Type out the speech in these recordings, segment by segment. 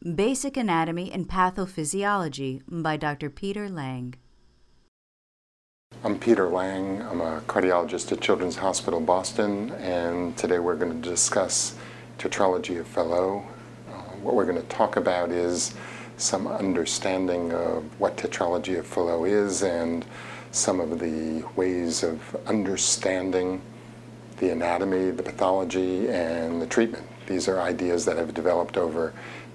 Basic Anatomy and Pathophysiology by Dr. Peter Lang. I'm Peter Lang. I'm a cardiologist at Children's Hospital Boston, and today we're going to discuss tetralogy of Fallot. Uh, what we're going to talk about is some understanding of what tetralogy of Fallot is and some of the ways of understanding the anatomy, the pathology, and the treatment. These are ideas that have developed over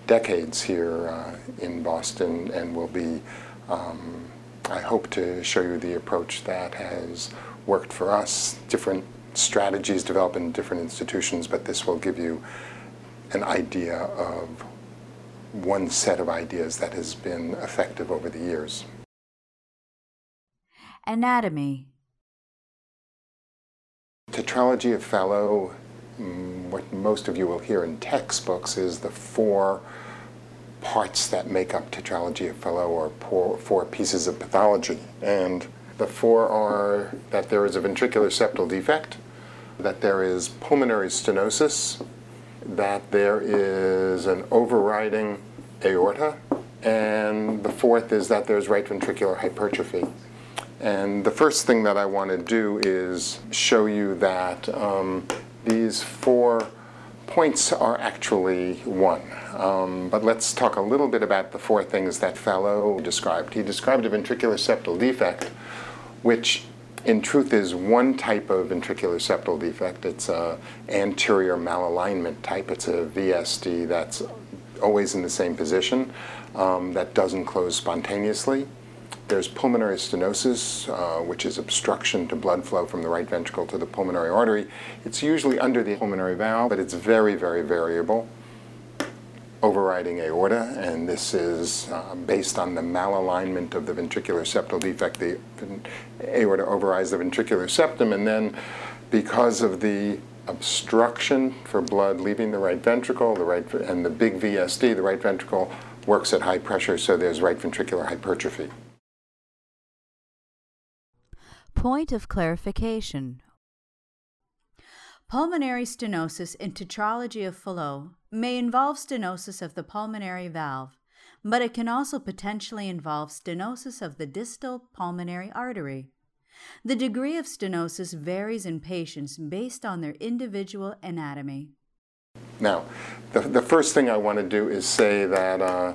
decades here uh, in Boston and will be, um, I hope to show you the approach that has worked for us. Different strategies develop in different institutions, but this will give you an idea of one set of ideas that has been effective over the years. Anatomy Tetralogy of Fallot what most of you will hear in textbooks is the four parts that make up tetralogy of Fallot or four pieces of pathology. And the four are that there is a ventricular septal defect, that there is pulmonary stenosis, that there is an overriding aorta, and the fourth is that there's right ventricular hypertrophy. And the first thing that I want to do is show you that um, these four points are actually one. Um, but let's talk a little bit about the four things that Fallot described. He described a ventricular septal defect, which in truth is one type of ventricular septal defect. It's a anterior malalignment type. It's a VSD that's always in the same position, um, that doesn't close spontaneously. There's pulmonary stenosis, uh, which is obstruction to blood flow from the right ventricle to the pulmonary artery. It's usually under the pulmonary valve, but it's very, very variable. Overriding aorta, and this is uh, based on the malalignment of the ventricular septal defect. The aorta overrides the ventricular septum, and then because of the obstruction for blood leaving the right ventricle, the right and the big VSD, the right ventricle works at high pressure, so there's right ventricular hypertrophy. Point of clarification. Pulmonary stenosis in tetralogy of Fallot may involve stenosis of the pulmonary valve, but it can also potentially involve stenosis of the distal pulmonary artery. The degree of stenosis varies in patients based on their individual anatomy. Now, the, the first thing I want to do is say that uh,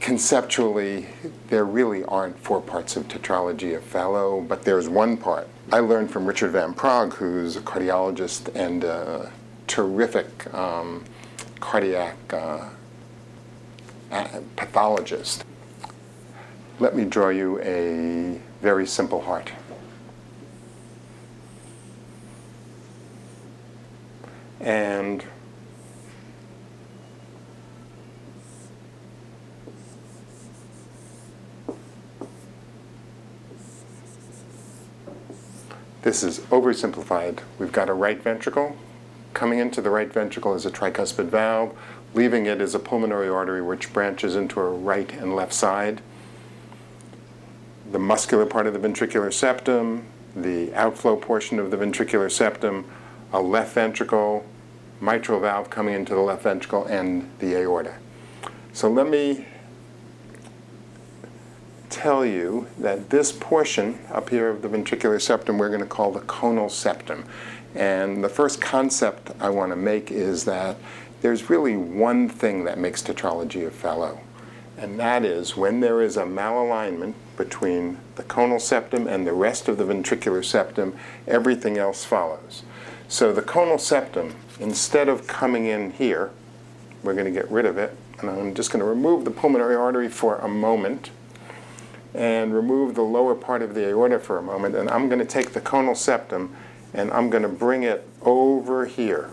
conceptually, there really aren't four parts of tetralogy of Fallot, but there's one part. I learned from Richard Van Praagh, who's a cardiologist and a terrific um, cardiac uh, pathologist. Let me draw you a very simple heart. And This is oversimplified. We've got a right ventricle. Coming into the right ventricle is a tricuspid valve. Leaving it is a pulmonary artery which branches into a right and left side. The muscular part of the ventricular septum, the outflow portion of the ventricular septum, a left ventricle, mitral valve coming into the left ventricle, and the aorta. So let me tell you that this portion up here of the ventricular septum we're going to call the conal septum. And the first concept I want to make is that there's really one thing that makes tetralogy of Fallot, and that is when there is a malalignment between the conal septum and the rest of the ventricular septum, everything else follows. So the conal septum, instead of coming in here, we're going to get rid of it, and I'm just going to remove the pulmonary artery for a moment and remove the lower part of the aorta for a moment. And I'm going to take the conal septum and I'm going to bring it over here.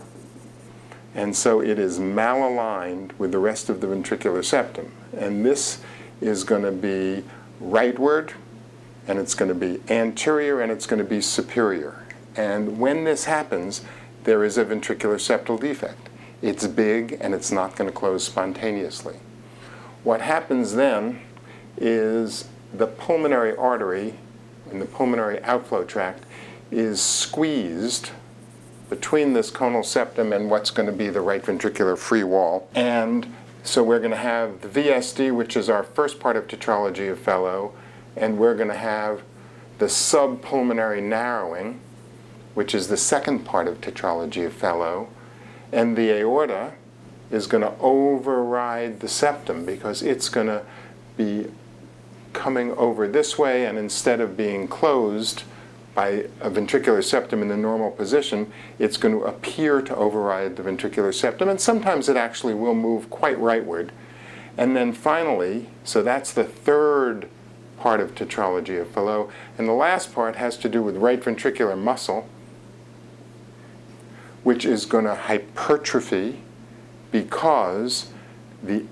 And so it is malaligned with the rest of the ventricular septum. And this is going to be rightward, and it's going to be anterior, and it's going to be superior. And when this happens, there is a ventricular septal defect. It's big, and it's not going to close spontaneously. What happens then is the pulmonary artery in the pulmonary outflow tract is squeezed between this conal septum and what's going to be the right ventricular free wall. And so we're going to have the VSD, which is our first part of tetralogy of Fallot, and we're going to have the subpulmonary narrowing, which is the second part of tetralogy of Fallot, and the aorta is going to override the septum because it's going to be coming over this way, and instead of being closed by a ventricular septum in the normal position, it's going to appear to override the ventricular septum, and sometimes it actually will move quite rightward. And then finally, so that's the third part of tetralogy of Fallot, and the last part has to do with right ventricular muscle, which is going to hypertrophy because the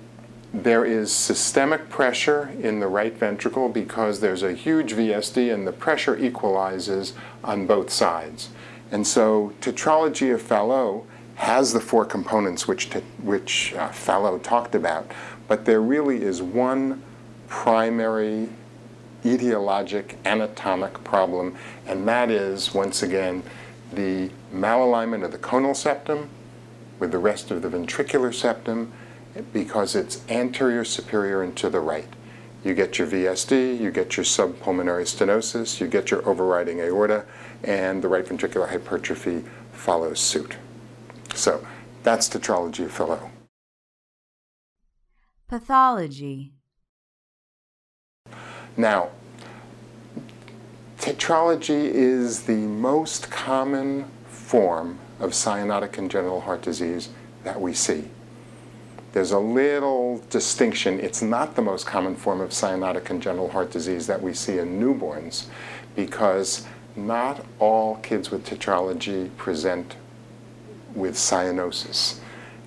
there is systemic pressure in the right ventricle because there's a huge VSD and the pressure equalizes on both sides. And so tetralogy of Fallot has the four components which, which uh, Fallot talked about, but there really is one primary etiologic anatomic problem, and that is, once again, the malalignment of the conal septum with the rest of the ventricular septum because it's anterior, superior, and to the right. You get your VSD, you get your subpulmonary stenosis, you get your overriding aorta, and the right ventricular hypertrophy follows suit. So that's tetralogy of Fallot. Pathology. Now, tetralogy is the most common form of cyanotic congenital heart disease that we see. There's a little distinction. It's not the most common form of cyanotic congenital heart disease that we see in newborns because not all kids with tetralogy present with cyanosis.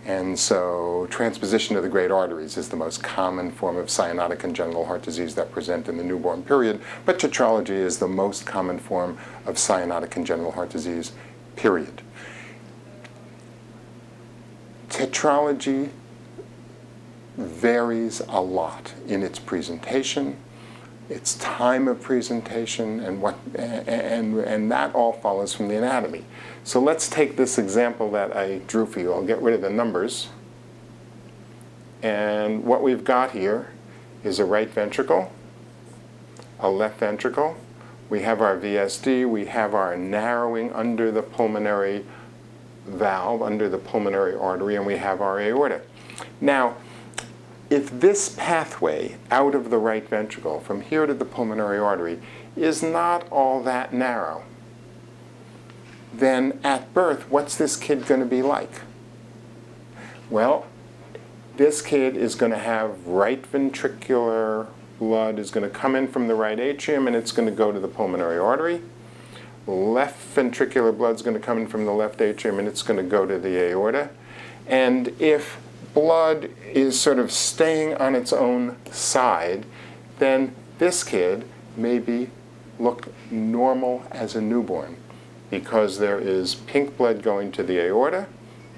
And so transposition of the great arteries is the most common form of cyanotic congenital heart disease that present in the newborn period, but tetralogy is the most common form of cyanotic congenital heart disease, period. Tetralogy varies a lot in its presentation, its time of presentation, and, what, and, and that all follows from the anatomy. So let's take this example that I drew for you. I'll get rid of the numbers. And what we've got here is a right ventricle, a left ventricle. We have our VSD, we have our narrowing under the pulmonary valve, under the pulmonary artery, and we have our aorta. Now, if this pathway out of the right ventricle from here to the pulmonary artery is not all that narrow, then at birth, what's this kid going to be like? Well, this kid is going to have right ventricular blood is going to come in from the right atrium and it's going to go to the pulmonary artery. Left ventricular blood is going to come in from the left atrium and it's going to go to the aorta. And if blood is sort of staying on its own side, then this kid maybe look normal as a newborn because there is pink blood going to the aorta,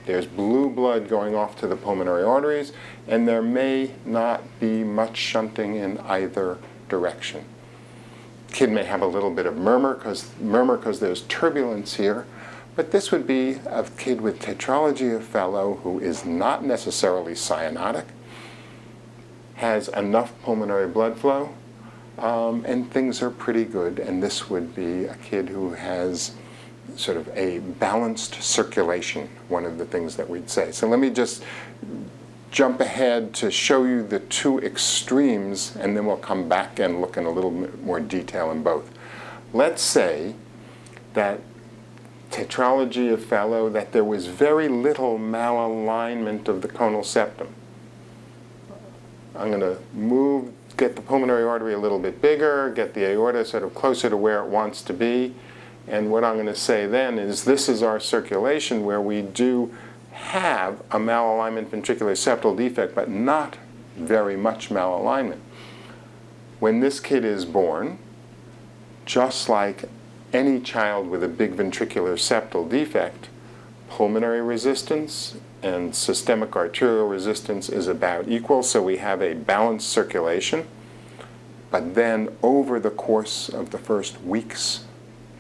there's blue blood going off to the pulmonary arteries, and there may not be much shunting in either direction. Kid may have a little bit of murmur because murmur because there's turbulence here, but this would be a kid with tetralogy of Fallot who is not necessarily cyanotic, has enough pulmonary blood flow, um, and things are pretty good. And this would be a kid who has sort of a balanced circulation, one of the things that we'd say. So let me just jump ahead to show you the two extremes, and then we'll come back and look in a little more detail in both. Let's say that tetralogy of Fallot that there was very little malalignment of the conal septum. I'm going to move, get the pulmonary artery a little bit bigger, get the aorta sort of closer to where it wants to be. And what I'm going to say then is this is our circulation where we do have a malalignment ventricular septal defect, but not very much malalignment. when this kid is born, just like any child with a big ventricular septal defect, pulmonary resistance and systemic arterial resistance is about equal, so we have a balanced circulation. But then over the course of the first weeks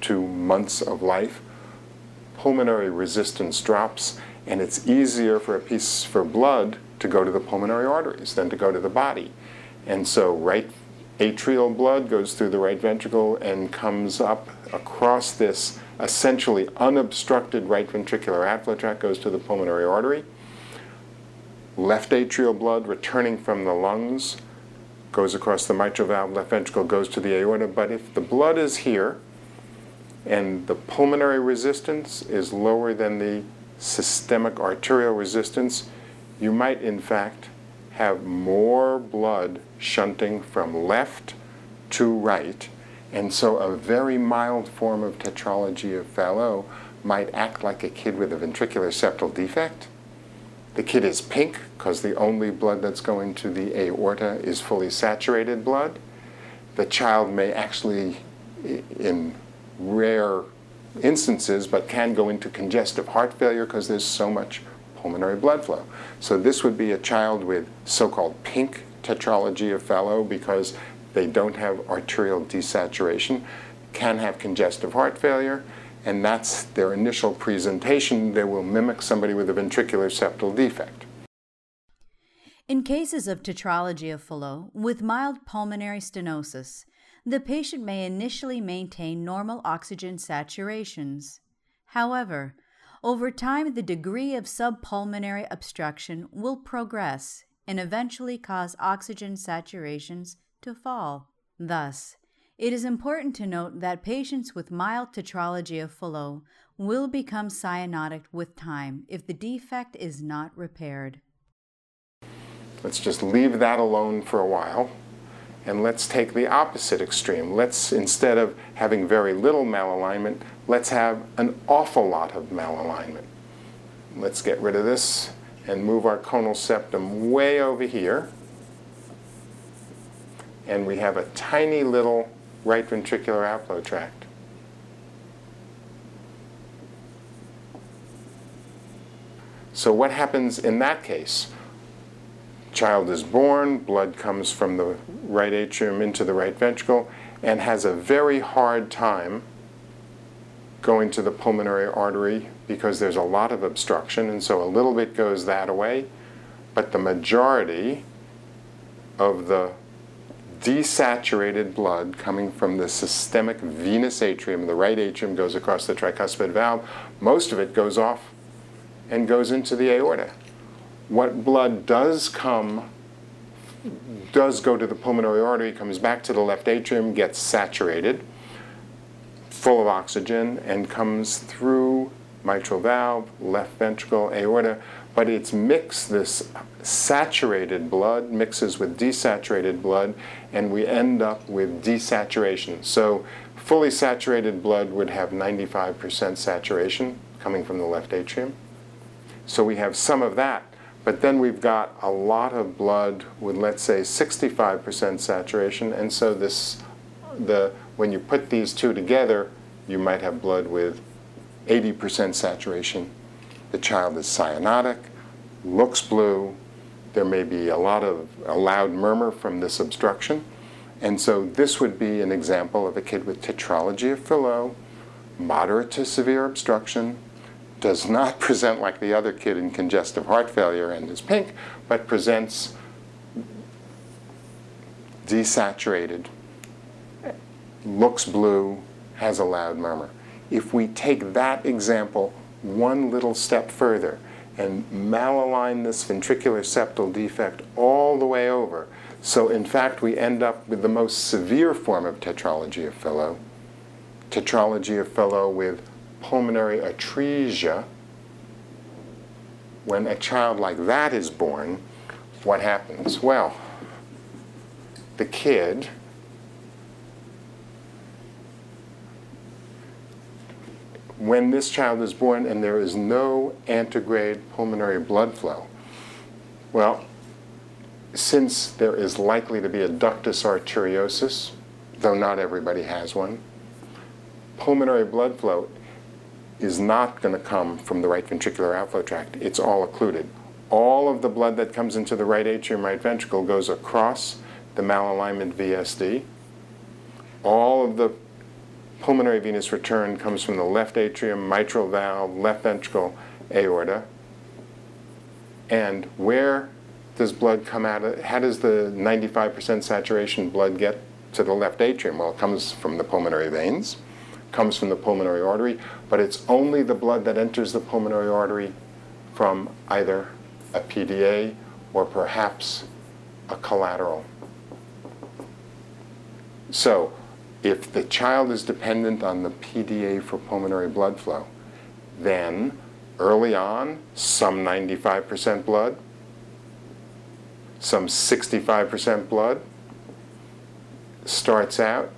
to months of life, pulmonary resistance drops, and it's easier for a piece for blood to go to the pulmonary arteries than to go to the body. And so right atrial blood goes through the right ventricle and comes up across this essentially unobstructed right ventricular outflow tract, goes to the pulmonary artery. Left atrial blood returning from the lungs goes across the mitral valve, left ventricle goes to the aorta. But if the blood is here and the pulmonary resistance is lower than the systemic arterial resistance, you might in fact have more blood shunting from left to right. And so a very mild form of tetralogy of Fallot might act like a kid with a ventricular septal defect. The kid is pink because the only blood that's going to the aorta is fully saturated blood. The child may actually, in rare instances, but can go into congestive heart failure because there's so much pulmonary blood flow. So this would be a child with so-called pink tetralogy of Fallot because they don't have arterial desaturation, can have congestive heart failure, and that's their initial presentation. They will mimic somebody with a ventricular septal defect. In cases of tetralogy of Fallot with mild pulmonary stenosis, the patient may initially maintain normal oxygen saturations. However, over time, the degree of subpulmonary obstruction will progress and eventually cause oxygen saturations to fall. Thus, it is important to note that patients with mild tetralogy of Fallot will become cyanotic with time if the defect is not repaired. Let's just leave that alone for a while and let's take the opposite extreme. Let's, instead of having very little malalignment, let's have an awful lot of malalignment. Let's get rid of this and move our conal septum way over here. And we have a tiny little right ventricular outflow tract. So what happens in that case? Child is born, blood comes from the right atrium into the right ventricle, and has a very hard time going to the pulmonary artery because there's a lot of obstruction, and so a little bit goes that way, but the majority of the desaturated blood coming from the systemic venous atrium, the right atrium goes across the tricuspid valve, most of it goes off and goes into the aorta. What blood does come, does go to the pulmonary artery, comes back to the left atrium, gets saturated, full of oxygen, and comes through mitral valve, left ventricle, aorta, but it's mixed, this saturated blood mixes with desaturated blood, and we end up with desaturation. So fully saturated blood would have 95% saturation coming from the left atrium. So we have some of that, but then we've got a lot of blood with, let's say, 65% saturation, and so this, the, when you put these two together, you might have blood with 80% saturation. The child is cyanotic, looks blue. There may be a lot of a loud murmur from this obstruction. And so this would be an example of a kid with tetralogy of Fallot, moderate to severe obstruction, does not present like the other kid in congestive heart failure and is pink, but presents desaturated, looks blue, has a loud murmur if we take that example one little step further and malalign this ventricular septal defect all the way over, so in fact we end up with the most severe form of tetralogy of Fallot, tetralogy of Fallot with pulmonary atresia. When a child like that is born, what happens? Well, the kid when this child is born and there is no antegrade pulmonary blood flow, well, since there is likely to be a ductus arteriosus, though not everybody has one, pulmonary blood flow is not going to come from the right ventricular outflow tract. It's all occluded. All of the blood that comes into the right atrium, right ventricle goes across the malalignment VSD. All of the pulmonary venous return comes from the left atrium, mitral valve, left ventricle, aorta. And where does blood come out of, how does the 95% saturation blood get to the left atrium? Well, it comes from the pulmonary veins, comes from the pulmonary artery, but it's only the blood that enters the pulmonary artery from either a PDA or perhaps a collateral. So if the child is dependent on the PDA for pulmonary blood flow, then early on, some 95% blood, some 65% blood, starts out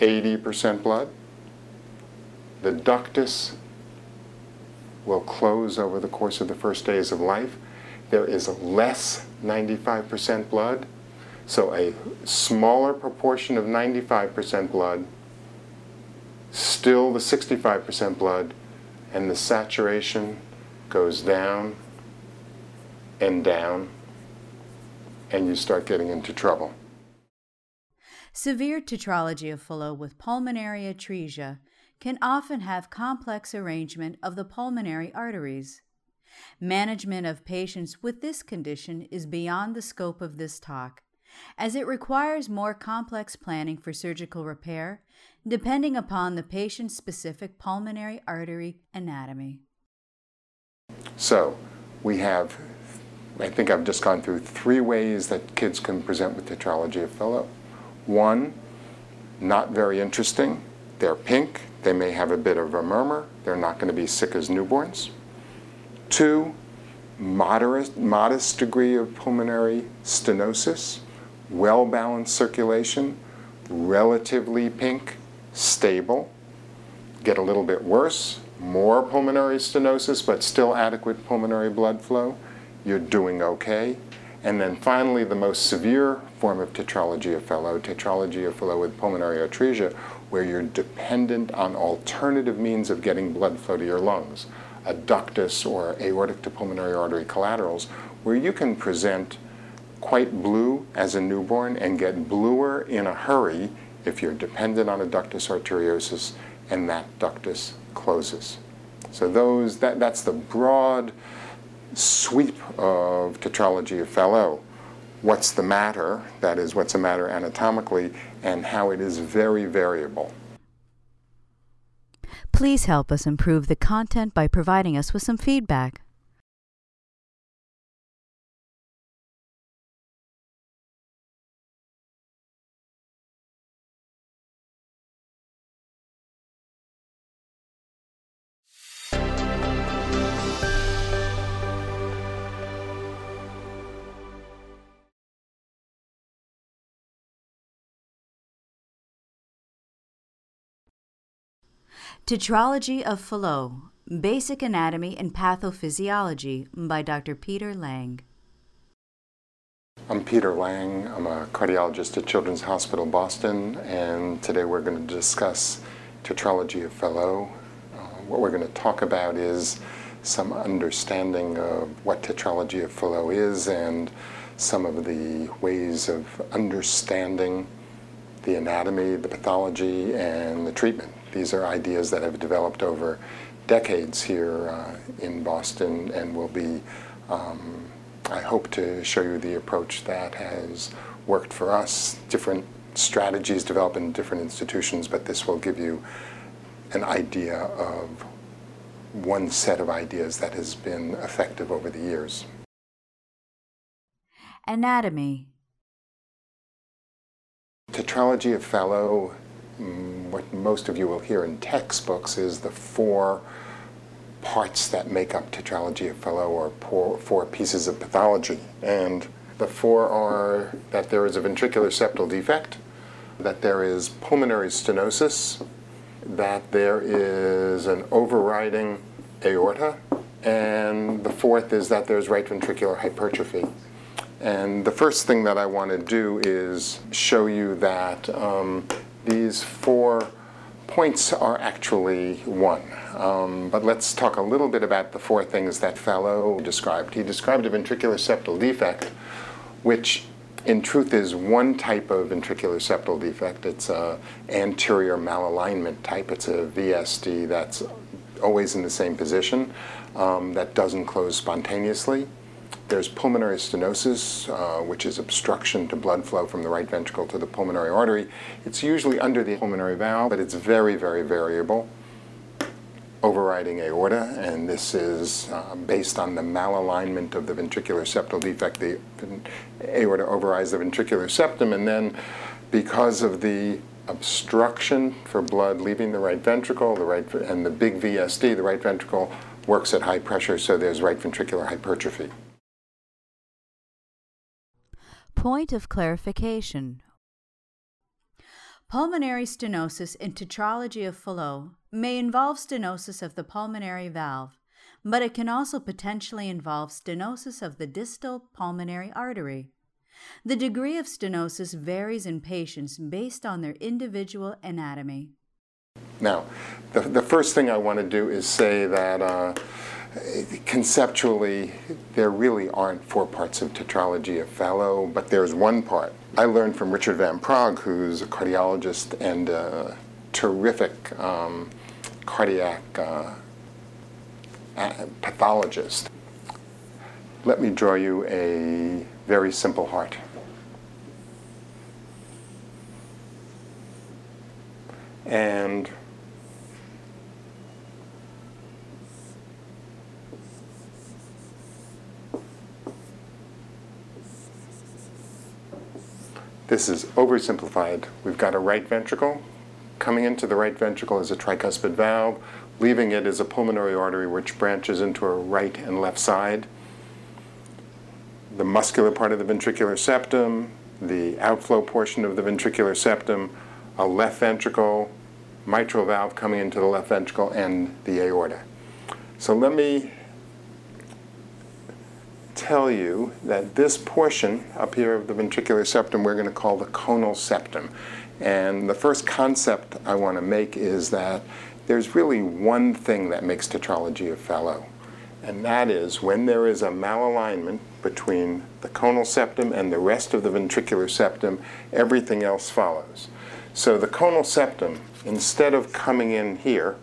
80% blood. The ductus will close over the course of the first days of life. There is less 95% blood so a smaller proportion of 95% blood, still the 65% blood, and the saturation goes down and down, and you start getting into trouble. Severe tetralogy of Fallot with pulmonary atresia can often have complex arrangement of the pulmonary arteries. Management of patients with this condition is beyond the scope of this talk as it requires more complex planning for surgical repair, depending upon the patient's specific pulmonary artery anatomy. So, we have, I think I've just gone through three ways that kids can present with tetralogy of Fallot. One, not very interesting. They're pink. They may have a bit of a murmur. They're not going to be sick as newborns. Two, moderate, modest degree of pulmonary stenosis well-balanced circulation, relatively pink, stable, get a little bit worse, more pulmonary stenosis, but still adequate pulmonary blood flow, you're doing okay. And then finally, the most severe form of tetralogy of Fallot, tetralogy of Fallot with pulmonary atresia, where you're dependent on alternative means of getting blood flow to your lungs, a ductus or aortic to pulmonary artery collaterals, where you can present quite blue as a newborn and get bluer in a hurry if you're dependent on a ductus arteriosus and that ductus closes. So those, that, that's the broad sweep of tetralogy of Fallot. What's the matter, that is what's the matter anatomically, and how it is very variable. Please help us improve the content by providing us with some feedback. Tetralogy of Fallot Basic Anatomy and Pathophysiology by Dr. Peter Lang. I'm Peter Lang. I'm a cardiologist at Children's Hospital Boston, and today we're going to discuss tetralogy of Fallot. Uh, what we're going to talk about is some understanding of what tetralogy of Fallot is and some of the ways of understanding the anatomy, the pathology, and the treatment. These are ideas that have developed over decades here uh, in Boston and will be, um, I hope to show you the approach that has worked for us. Different strategies develop in different institutions, but this will give you an idea of one set of ideas that has been effective over the years. Anatomy. Tetralogy of Fallot what most of you will hear in textbooks is the four parts that make up tetralogy of Fallot or four pieces of pathology. And the four are that there is a ventricular septal defect, that there is pulmonary stenosis, that there is an overriding aorta, and the fourth is that there's right ventricular hypertrophy. And the first thing that I want to do is show you that um, these four points are actually one. Um, but let's talk a little bit about the four things that Fallot described. He described a ventricular septal defect, which in truth is one type of ventricular septal defect. It's a anterior malalignment type. It's a VSD that's always in the same position, um, that doesn't close spontaneously. There's pulmonary stenosis, uh, which is obstruction to blood flow from the right ventricle to the pulmonary artery. It's usually under the pulmonary valve, but it's very, very variable overriding aorta, and this is uh, based on the malalignment of the ventricular septal defect. The aorta overrides the ventricular septum, and then because of the obstruction for blood leaving the right ventricle, the right and the big VSD, the right ventricle works at high pressure, so there's right ventricular hypertrophy. Point of clarification. Pulmonary stenosis in tetralogy of Fallot may involve stenosis of the pulmonary valve, but it can also potentially involve stenosis of the distal pulmonary artery. The degree of stenosis varies in patients based on their individual anatomy. Now, the, the first thing I want to do is say that uh, conceptually, there really aren't four parts of tetralogy of Fallot, but there's one part. I learned from Richard Van Praagh, who's a cardiologist and a terrific um, cardiac uh, pathologist. Let me draw you a very simple heart. And This is oversimplified. We've got a right ventricle. Coming into the right ventricle is a tricuspid valve. Leaving it is a pulmonary artery which branches into a right and left side. The muscular part of the ventricular septum, the outflow portion of the ventricular septum, a left ventricle, mitral valve coming into the left ventricle, and the aorta. So let me tell you that this portion up here of the ventricular septum we're going to call the conal septum. And the first concept I want to make is that there's really one thing that makes tetralogy of Fallot, and that is when there is a malalignment between the conal septum and the rest of the ventricular septum, everything else follows. So the conal septum, instead of coming in here,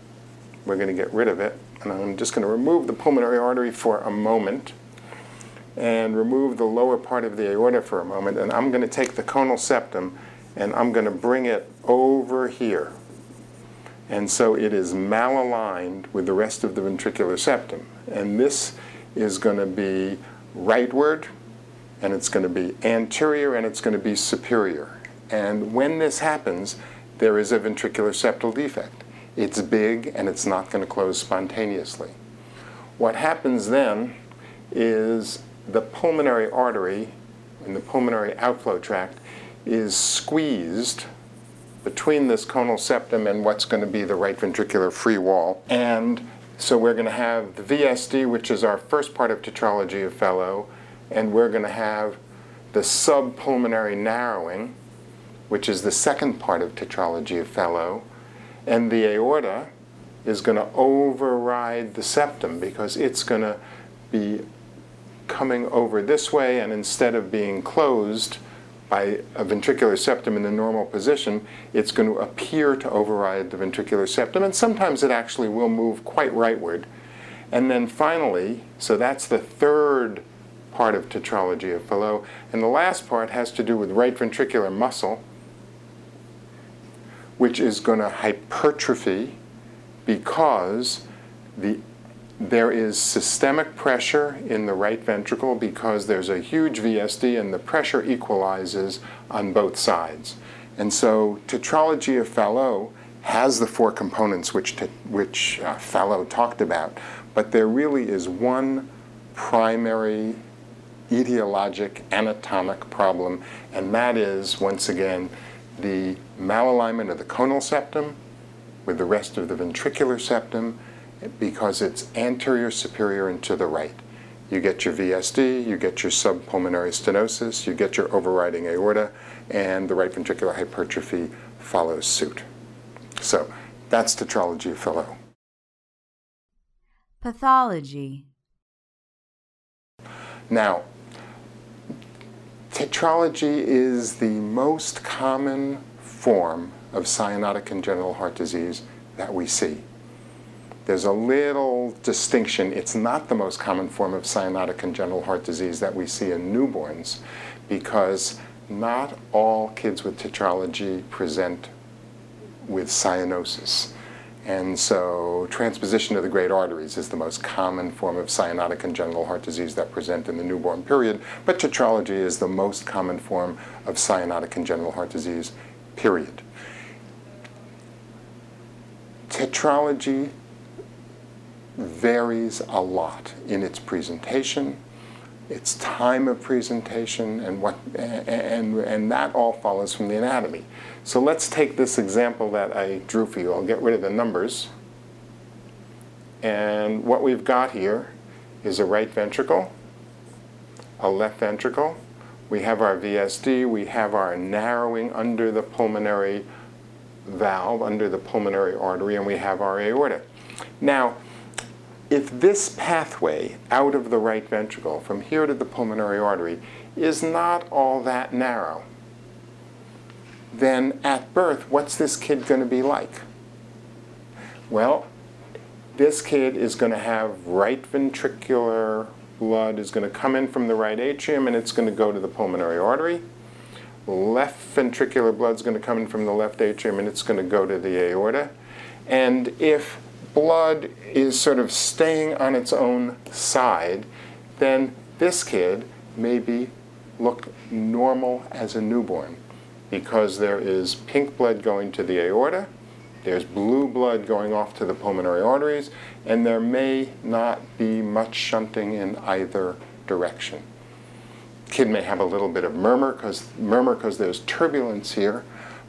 we're going to get rid of it, and I'm just going to remove the pulmonary artery for a moment and remove the lower part of the aorta for a moment, and I'm going to take the conal septum and I'm going to bring it over here. And so it is malaligned with the rest of the ventricular septum. And this is going to be rightward, and it's going to be anterior, and it's going to be superior. And when this happens, there is a ventricular septal defect. It's big, and it's not going to close spontaneously. What happens then is the pulmonary artery in the pulmonary outflow tract is squeezed between this conal septum and what's going to be the right ventricular free wall. And so we're going to have the VSD, which is our first part of tetralogy of Fallot, and we're going to have the subpulmonary narrowing, which is the second part of tetralogy of Fallot, and the aorta is going to override the septum because it's going to be coming over this way, and instead of being closed by a ventricular septum in the normal position, it's going to appear to override the ventricular septum, and sometimes it actually will move quite rightward. And then finally, so that's the third part of tetralogy of Fallot, and the last part has to do with right ventricular muscle, which is going to hypertrophy because the there is systemic pressure in the right ventricle because there's a huge VSD and the pressure equalizes on both sides. And so tetralogy of Fallot has the four components which, which uh, Fallot talked about, but there really is one primary etiologic anatomic problem, and that is, once again, the malalignment of the conal septum with the rest of the ventricular septum because it's anterior, superior, and to the right. you get your VSD, you get your subpulmonary stenosis, you get your overriding aorta, and the right ventricular hypertrophy follows suit. So that's tetralogy of Fallot. Pathology. Now, tetralogy is the most common form of cyanotic congenital heart disease that we see. There's a little distinction. It's not the most common form of cyanotic congenital heart disease that we see in newborns because not all kids with tetralogy present with cyanosis. And so transposition of the great arteries is the most common form of cyanotic congenital heart disease that present in the newborn period, but tetralogy is the most common form of cyanotic congenital heart disease, period. Tetralogy varies a lot in its presentation, its time of presentation, and, what, and, and that all follows from the anatomy. So let's take this example that I drew for you. I'll get rid of the numbers. And what we've got here is a right ventricle, a left ventricle. We have our VSD. We have our narrowing under the pulmonary valve, under the pulmonary artery, and we have our aorta. Now, if this pathway out of the right ventricle, from here to the pulmonary artery, is not all that narrow, then at birth, what's this kid going to be like? Well, this kid is going to have right ventricular blood is going to come in from the right atrium and it's going to go to the pulmonary artery. Left ventricular blood is going to come in from the left atrium and it's going to go to the aorta. And if blood is sort of staying on its own side, then this kid maybe look normal as a newborn because there is pink blood going to the aorta, there's blue blood going off to the pulmonary arteries, and there may not be much shunting in either direction. Kid may have a little bit of murmur because murmur because there's turbulence here,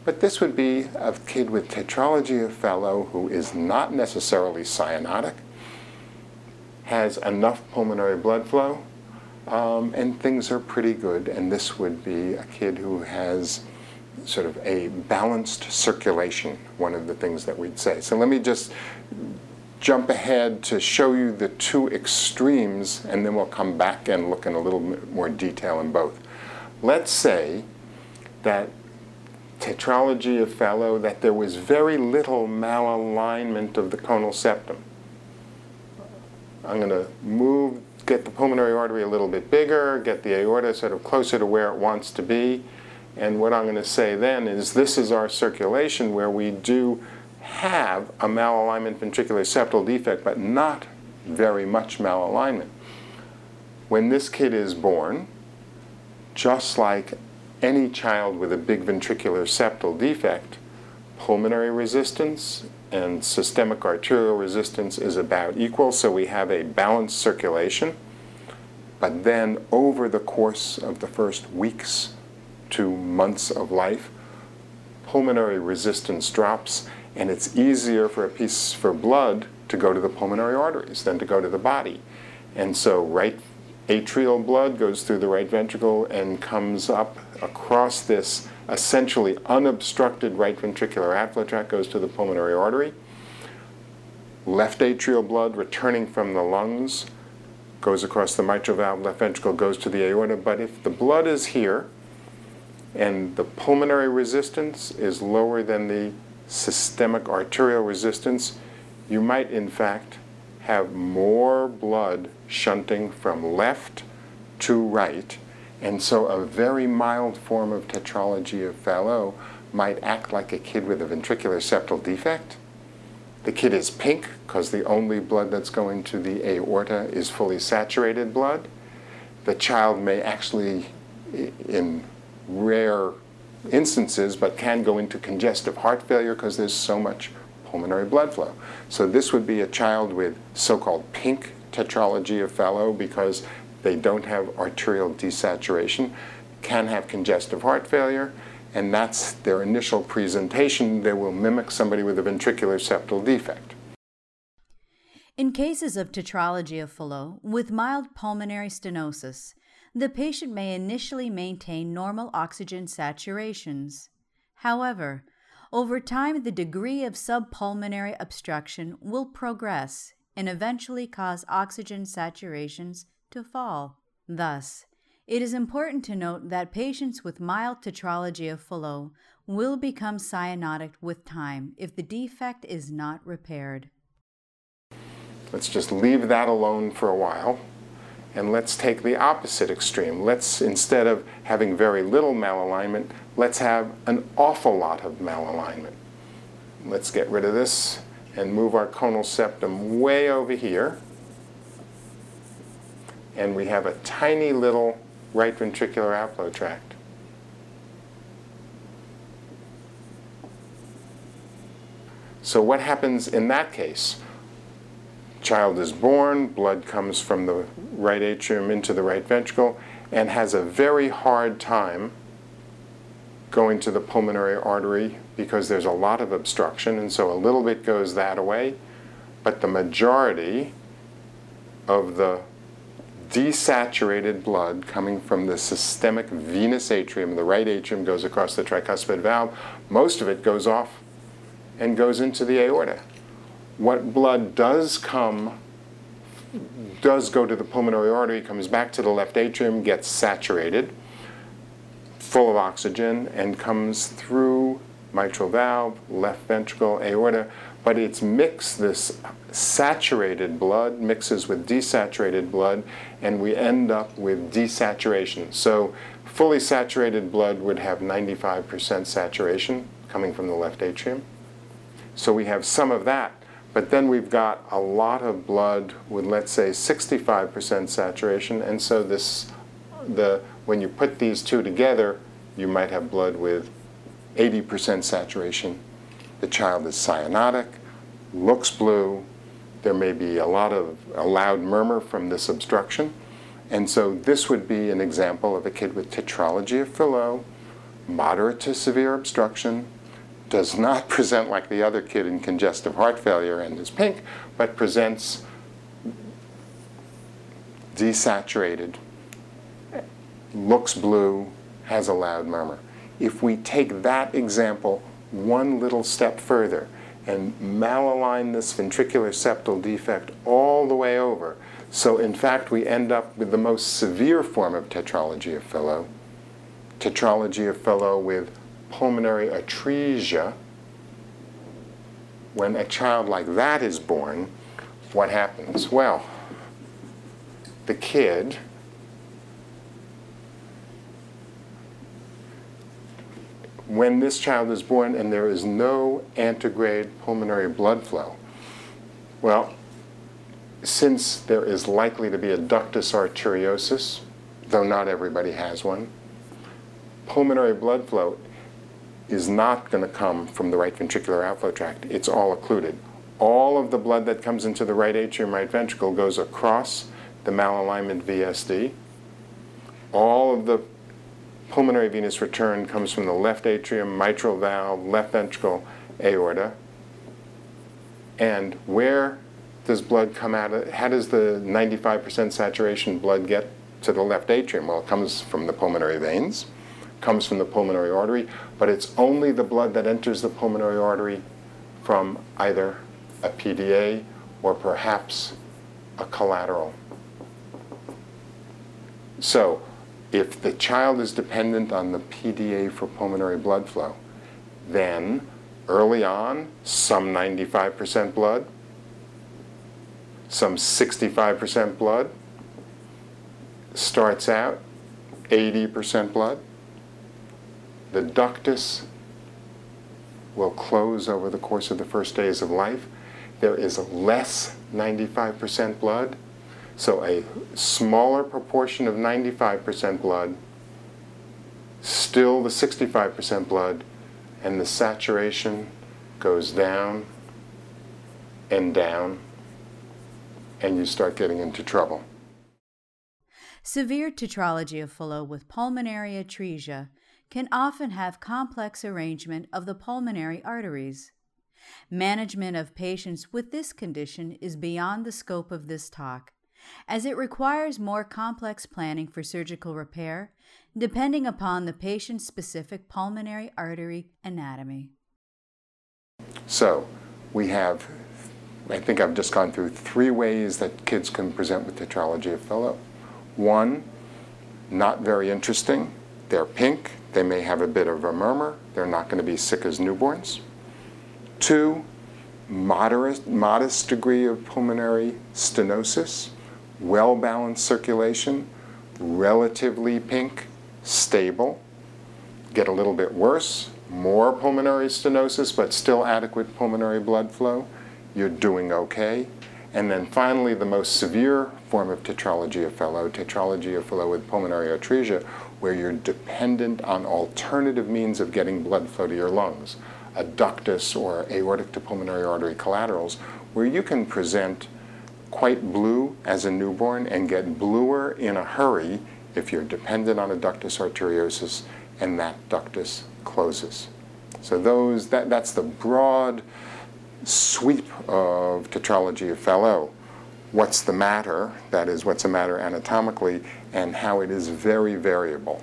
but this would be a kid with tetralogy of Fallot who is not necessarily cyanotic, has enough pulmonary blood flow, um, and things are pretty good. And this would be a kid who has sort of a balanced circulation, one of the things that we'd say. So let me just jump ahead to show you the two extremes, and then we'll come back and look in a little more detail in both. Let's say that tetralogy of Fallot, that there was very little malalignment of the conal septum. I'm going to move, get the pulmonary artery a little bit bigger, get the aorta sort of closer to where it wants to be, and what I'm going to say then is this is our circulation where we do have a malalignment ventricular septal defect, but not very much malalignment. When this kid is born, just like any child with a big ventricular septal defect, pulmonary resistance and systemic arterial resistance is about equal, so we have a balanced circulation. But then over the course of the first weeks to months of life, pulmonary resistance drops, and it's easier for a piece for blood to go to the pulmonary arteries than to go to the body. And so right atrial blood goes through the right ventricle and comes up across this essentially unobstructed right ventricular outflow tract, goes to the pulmonary artery. Left atrial blood returning from the lungs goes across the mitral valve, left ventricle goes to the aorta. But if the blood is here, and the pulmonary resistance is lower than the systemic arterial resistance, you might in fact have more blood shunting from left to right. And so a very mild form of tetralogy of Fallot might act like a kid with a ventricular septal defect. The kid is pink because the only blood that's going to the aorta is fully saturated blood. The child may actually, in rare instances, but can go into congestive heart failure because there's so much pulmonary blood flow. So this would be a child with so-called pink tetralogy of Fallot because they don't have arterial desaturation, can have congestive heart failure, and that's their initial presentation. They will mimic somebody with a ventricular septal defect. In cases of tetralogy of Fallot with mild pulmonary stenosis, the patient may initially maintain normal oxygen saturations. However, over time, the degree of subpulmonary obstruction will progress and eventually cause oxygen saturations to fall. Thus, it is important to note that patients with mild tetralogy of Fallot will become cyanotic with time if the defect is not repaired. Let's just leave that alone for a while. And let's take the opposite extreme. Let's, instead of having very little malalignment, let's have an awful lot of malalignment. Let's get rid of this and move our conal septum way over here. And we have a tiny little right ventricular outflow tract. So what happens in that case? child is born, blood comes from the right atrium into the right ventricle, and has a very hard time going to the pulmonary artery because there's a lot of obstruction, and so a little bit goes that way, but the majority of the desaturated blood coming from the systemic venous atrium, the right atrium goes across the tricuspid valve, most of it goes off and goes into the aorta. What blood does come, does go to the pulmonary artery, comes back to the left atrium, gets saturated, full of oxygen, and comes through mitral valve, left ventricle, aorta, but it's mixed, this saturated blood mixes with desaturated blood, and we end up with desaturation. So fully saturated blood would have 95% saturation coming from the left atrium. So we have some of that but then we've got a lot of blood with, let's say, 65% saturation, and so this, the, when you put these two together, you might have blood with 80% saturation. The child is cyanotic, looks blue, there may be a lot of a loud murmur from this obstruction. And so this would be an example of a kid with tetralogy of Fallot, moderate to severe obstruction, does not present like the other kid in congestive heart failure and is pink, but presents desaturated, looks blue, has a loud murmur. If we take that example one little step further and malalign this ventricular septal defect all the way over, so in fact we end up with the most severe form of tetralogy of Fallot, tetralogy of Fallot with pulmonary atresia, when a child like that is born, what happens? Well, the kid when this child is born and there is no antegrade pulmonary blood flow, well, since there is likely to be a ductus arteriosus, though not everybody has one, pulmonary blood flow is not going to come from the right ventricular outflow tract. It's all occluded. All of the blood that comes into the right atrium, right ventricle goes across the malalignment VSD. All of the pulmonary venous return comes from the left atrium, mitral valve, left ventricle, aorta. And where does blood come out of? How does the 95% saturation blood get to the left atrium? Well, it comes from the pulmonary veins comes from the pulmonary artery, but it's only the blood that enters the pulmonary artery from either a PDA or perhaps a collateral. So, if the child is dependent on the PDA for pulmonary blood flow, then early on, some 95% blood, some 65% blood, starts out 80% blood, the ductus will close over the course of the first days of life. There is less 95% blood, so a smaller proportion of 95% blood, still the 65% blood, and the saturation goes down and down, and you start getting into trouble. Severe tetralogy of Fallot with pulmonary atresia can often have complex arrangement of the pulmonary arteries. Management of patients with this condition is beyond the scope of this talk, as it requires more complex planning for surgical repair, depending upon the patient specific pulmonary artery anatomy. So, we have, I think I've just gone through three ways that kids can present with tetralogy of Fallot. One, not very interesting. They're pink. They may have a bit of a murmur. They're not going to be sick as newborns. Two, moderate, modest degree of pulmonary stenosis, well-balanced circulation, relatively pink, stable. Get a little bit worse, more pulmonary stenosis, but still adequate pulmonary blood flow. You're doing okay. And then finally, the most severe form of tetralogy of Fallot, tetralogy of Fallot with pulmonary atresia, where you're dependent on alternative means of getting blood flow to your lungs a ductus or aortic to pulmonary artery collaterals, where you can present quite blue as a newborn and get bluer in a hurry if you're dependent on a ductus arteriosus and that ductus closes. So those, that, that's the broad sweep of tetralogy of Fallot. What's the matter, that is, what's the matter anatomically, and how it is very variable.